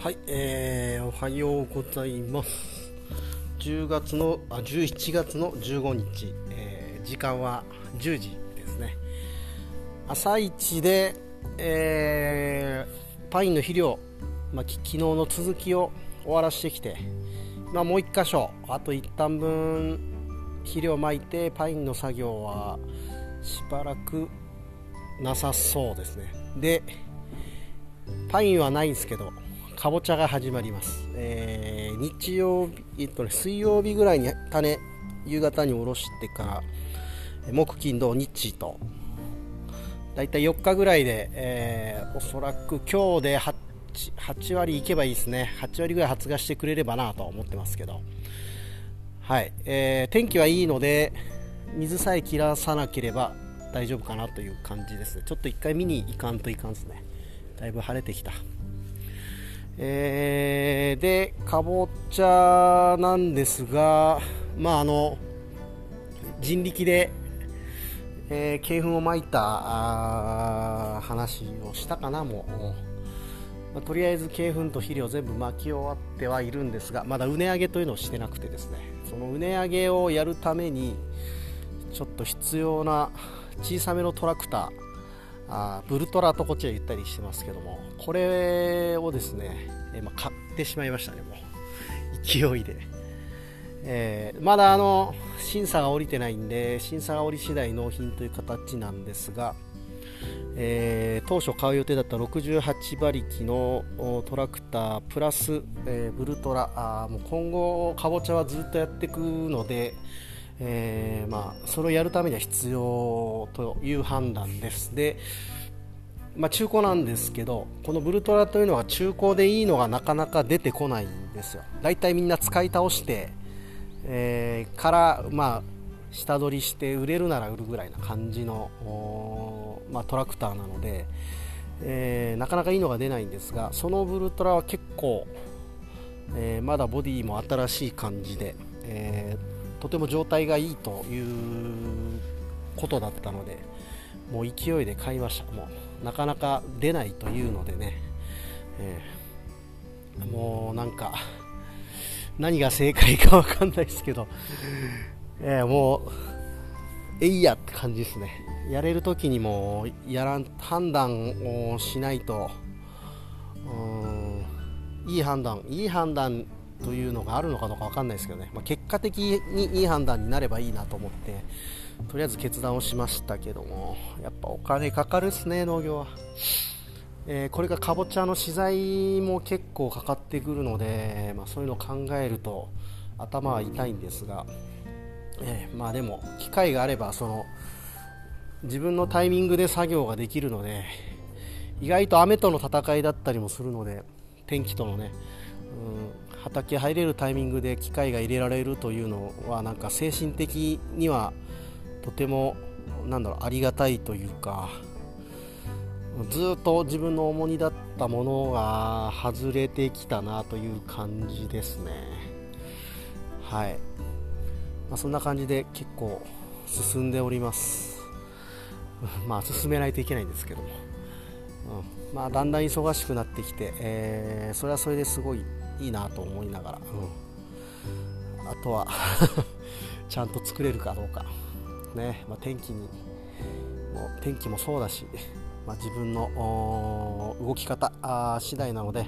はい、えー、おはようございます。10月のあ11月の15日、えー、時間は10時ですね。朝一で、えー、パインの肥料、まあ、き昨日の続きを終わらしてきて、まあ、もう1箇所あと一旦分肥料をまいてパインの作業はしばらくなさそうですね。でパインはないんですけどかぼちゃが始まります、えー、日曜日、えっとね、水曜日ぐらいに種夕方におろしてから木金土日と。だいたい4日ぐらいで、えー、おそらく今日で 8, 8割いけばいいですね。8割ぐらい発芽してくれればなと思ってますけど。はい、えー、天気はいいので水さえ切らさなければ大丈夫かなという感じですね。ちょっと一回見に行かんといかんですね。だいぶ晴れてきた。えー、でかぼちゃなんですがまああの人力で、えー、鶏粉をまいた話をしたかなもう、まあ、とりあえず鶏粉と肥料全部巻き終わってはいるんですがまだ畝上げというのをしてなくてですね。その畝上げをやるためにちょっと必要な小さめのトラクターあブルトラとこっちは言ったりしてますけどもこれをですね、えまあ、買ってしまいましたねもう。勢いで、えー、まだあの審査が下りてないんで審査が下り次第納品という形なんですが、えー、当初買う予定だった68馬力のトラクタープラス、えー、ブルトラあもう今後かぼちゃはずっとやっていくのでえー、まあ、それをやるためには必要という判断です。で、まあ、中古なんですけどこのブルトラというのは中古でいいのがなかなか出てこないんですよ。だいたいみんな使い倒して、えー、から、まあ、下取りして売れるなら売るぐらいな感じの、まあ、トラクターなので、えー、なかなかいいのが出ないんですがそのブルトラは結構、えー、まだボディも新しい感じで、えーとても状態がいいということだったのでもう勢いで買いました。もうなかなか出ないというのでね、えー、もうなんか何が正解か分かんないですけど、えー、もうえいやって感じですね。やれる時にもやらん判断をしないといい判断いい判断というのがあるのかどうか分かんないですけどね、まあ、結果的にいい判断になればいいなと思ってとりあえず決断をしましたけどもやっぱお金かかるっすね農業は、えー、これがかぼちゃの資材も結構かかってくるので、まあ、そういうのを考えると頭は痛いんですが、えー、まあでも機会があればその自分のタイミングで作業ができるので意外と雨との戦いだったりもするので天気とのね、うん畑入れるタイミングで機械が入れられるというのはなんか精神的にはとてもなんだろうありがたいというかずっと自分の重荷だったものが外れてきたなという感じですね。はい、まあ、そんな感じで結構進んでおります。まあ進めないといけないんですけども、うん、まあだんだん忙しくなってきて、えー、それはそれですごいいいなと思いながら、うん、あとは ちゃんと作れるかどうか、ねまあ、天気にも天気もそうだし、まあ、自分の動き方あ次第なので、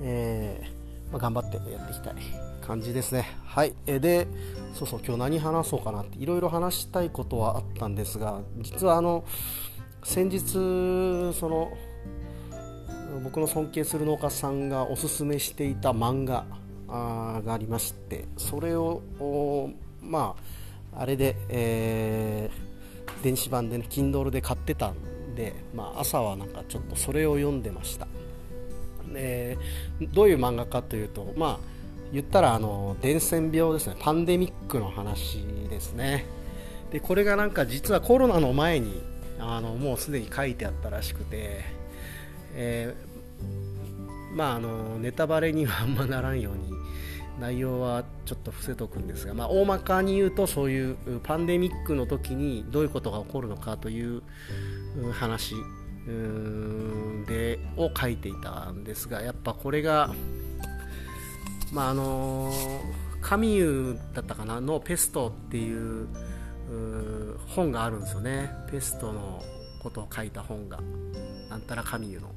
えー、まあ、頑張ってやっていきたい感じですね。はい、えでそうそう今日何話そうかなっていろいろ話したいことはあったんですが実はあの先日その僕の尊敬する農家さんがおすすめしていた漫画がありましてそれをまああれで、えー、電子版でね Kindle で買ってたんで、まあ、朝はなんかちょっとそれを読んでました。でどういう漫画かというとまあ言ったらあの伝染病ですね。パンデミックの話ですね。でこれがなんか実はコロナの前にあのもうすでに書いてあったらしくてえー、まああのネタバレにはあんまならんように内容はちょっと伏せとくんですが、まあ、大まかに言うとそういうパンデミックの時にどういうことが起こるのかという話でを書いていたんですがやっぱこれがまああのカミユだったかなの「ペスト」っていう本があるんですよね。ペストのことを書いた本が。なんたらカミユの、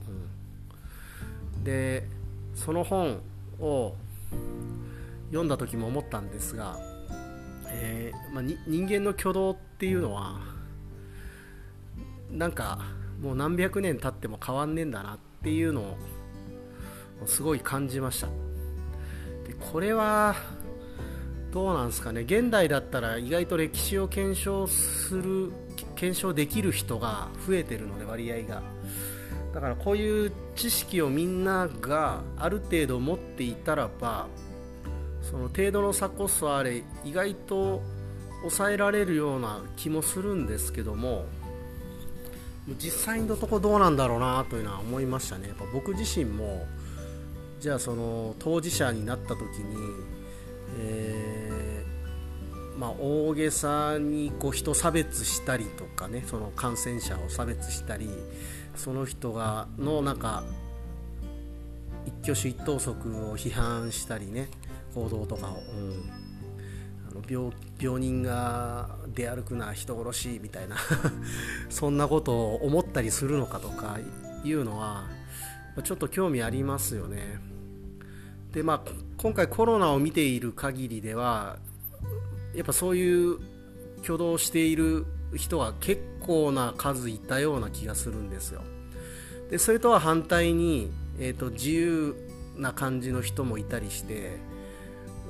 でその本を読んだ時も思ったんですが、えー、まあ、人間の挙動っていうのはなんかもう何百年経っても変わんねえんだなっていうのをすごい感じました。でこれはどうなんですかね。現代だったら意外と歴史を検証する検証できる人が増えてるので割合が。だからこういう知識をみんながある程度持っていたらばその程度の差こそあれ意外と抑えられるような気もするんですけども実際のとこどうなんだろうなというのは思いましたね。やっぱ僕自身もじゃあその当事者になった時に、え、まあ、大げさにこう人差別したりとかねその感染者を差別したりその人がのなんか一挙手一投足を批判したりね行動とかを、うん、あの病病人が出歩くな人殺しみたいな そんなことを思ったりするのかとかいうのはちょっと興味ありますよね。でまあ今回コロナを見ている限りではやっぱそういう挙動している人が結構な数いたような気がするんですよ。でそれとは反対に、えーと、自由な感じの人もいたりして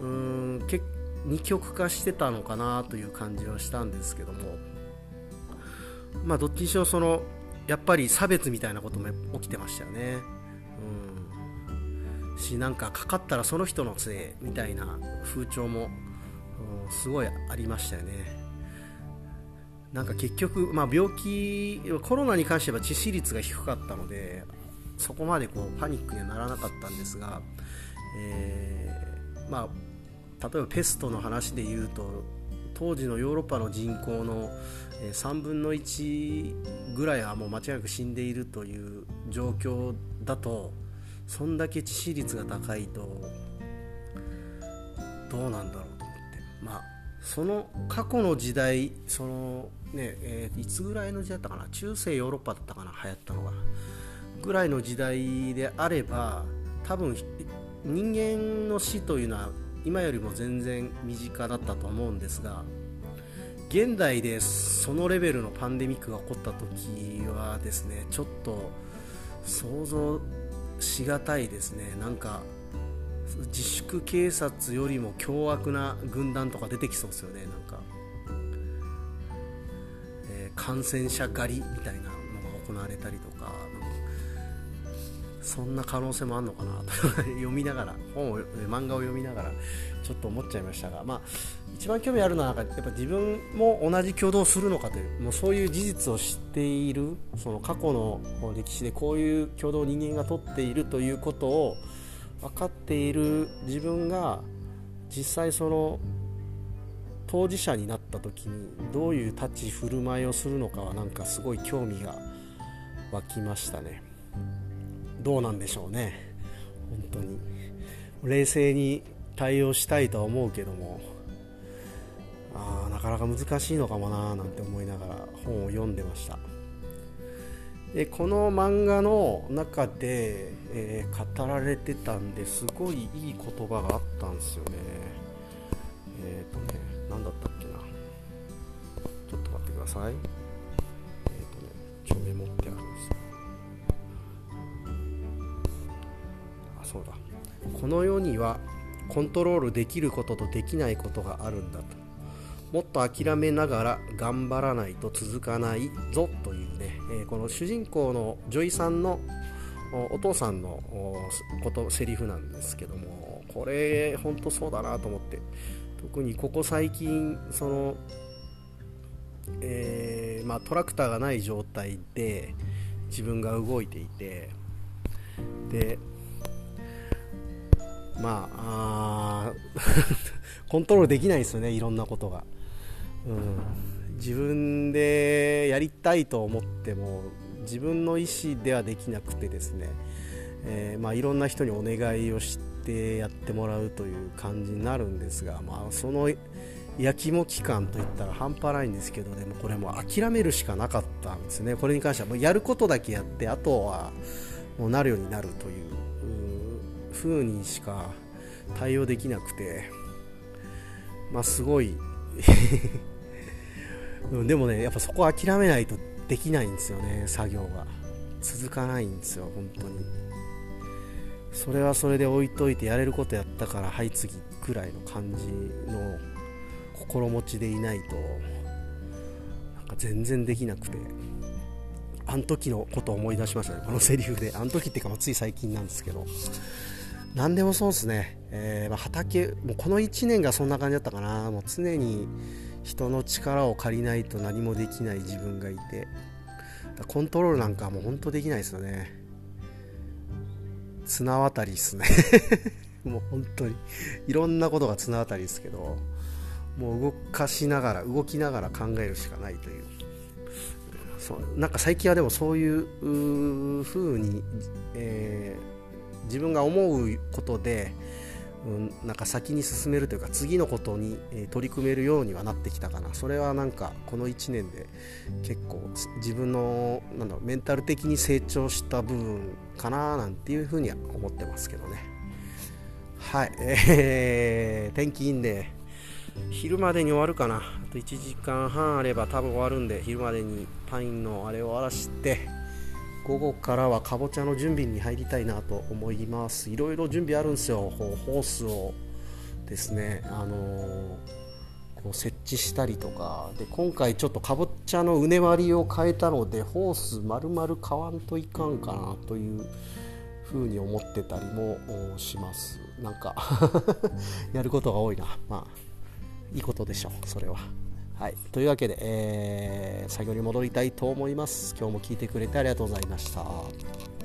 うーん結二極化してたのかなという感じはしたんですけども。まあどっちにしろそのやっぱり差別みたいなことも起きてましたよね。うん。しなんかかかったらその人のせいみたいな風潮も、すごいありましたよね。なんか結局、まあ、病気コロナに関しては致死率が低かったのでそこまでこうパニックにはならなかったんですが、えー、まあ、例えばペストの話で言うと当時のヨーロッパの人口の3分の1ぐらいはもう間違いなく死んでいるという状況だとそんだけ致死率が高いとどうなんだろう。まあその過去の時代そのねえー、いつぐらいの時代だったかな？中世ヨーロッパだったかな？流行ったのが。ぐらいの時代であれば多分人間の死というのは今よりも全然身近だったと思うんですが現代でそのレベルのパンデミックが起こった時はですねちょっと想像しがたいですね。なんか自粛警察よりも凶悪な軍団とか出てきそうですよね。なんか、えー、感染者狩りみたいなのが行われたりとか。そんな可能性もあるのかなと。読みながら本を漫画を読みながらちょっと思っちゃいましたが。まあ一番興味あるのはなんかやっぱ自分も同じ挙動をするのかというもうそういう事実を知っているその過去の歴史でこういう挙動を人間がとっているということを分かっている自分が実際その当事者になった時にどういう立ち振る舞いをするのかはなんかすごい興味が湧きましたね。どうなんでしょうね。本当に。冷静に対応したいとは思うけども。あなかなか難しいのかもななんて思いながら本を読んでました。でこの漫画の中で、えー、語られてたんですごいいい言葉があったんですよね。えっ、ー、とね何だったっけな。ちょっと待ってください。えっ、ー、とね一応メモってあるんです。よあそうだ。この世にはコントロールできることとできないことがあるんだと。もっと諦めながら頑張らないと続かないぞというね、え、この主人公のジョイさんのお父さんのことセリフなんですけどもこれ本当そうだなと思って。特にここ最近その、えー、まあ、トラクターがない状態で自分が動いていてでまあ コントロールできないですよねいろんなことが。うん、自分でやりたいと思っても自分の意思ではできなくてですね、えー、まあ、いろんな人にお願いをしてやってもらうという感じになるんですが、まあ、その焼きも期間といったら半端ないんですけどでもこれも諦めるしかなかったんですね。これに関してはもうやることだけやってあとはもうなるようになるという風にしか対応できなくてまあすごい うんでもねやっぱそこ諦めないとできないんですよね作業が。続かないんですよ本当に。それはそれで置いといてやれることやったからはい次くらいの感じの心持ちでいないとなんか全然できなくて。あの時のことを思い出しましたねこのセリフで。あの時っていうかつい最近なんですけど。何でもそうですね、えー、ま、畑もうこの1年がそんな感じだったかな。もう常に人の力を借りないと何もできない自分がいてコントロールなんかもう本当できないですよね。綱渡りですね。もう本当に。いろんなことが綱渡りですけどもう動かしながら動きながら考えるしかないという。そうなんか最近はでもそういう風に、えー、自分が思うことで、うん、なんか先に進めるというか次のことに、え、取り組めるようにはなってきたかな。それはなんかこの1年で結構自分のなんだろうメンタル的に成長した部分かななんていうふうには思ってますけどね。はい、えー、天気いいんで。昼までに終わるかな。あと1時間半あれば多分終わるんで昼までにパインのあれを終わらして午後からはかぼちゃの準備に入りたいなと思います。いろいろ準備あるんですよ。ホースをですね。あの、こう設置したりとか。で今回ちょっとかぼちゃのうね割りを変えたのでホース丸々買わんといかんかなというふうに思ってたりもします。なんか やることが多いな。まあいいことでしょうそれは。はい、というわけで、えー、作業に戻りたいと思います。今日も聞いてくれてありがとうございました。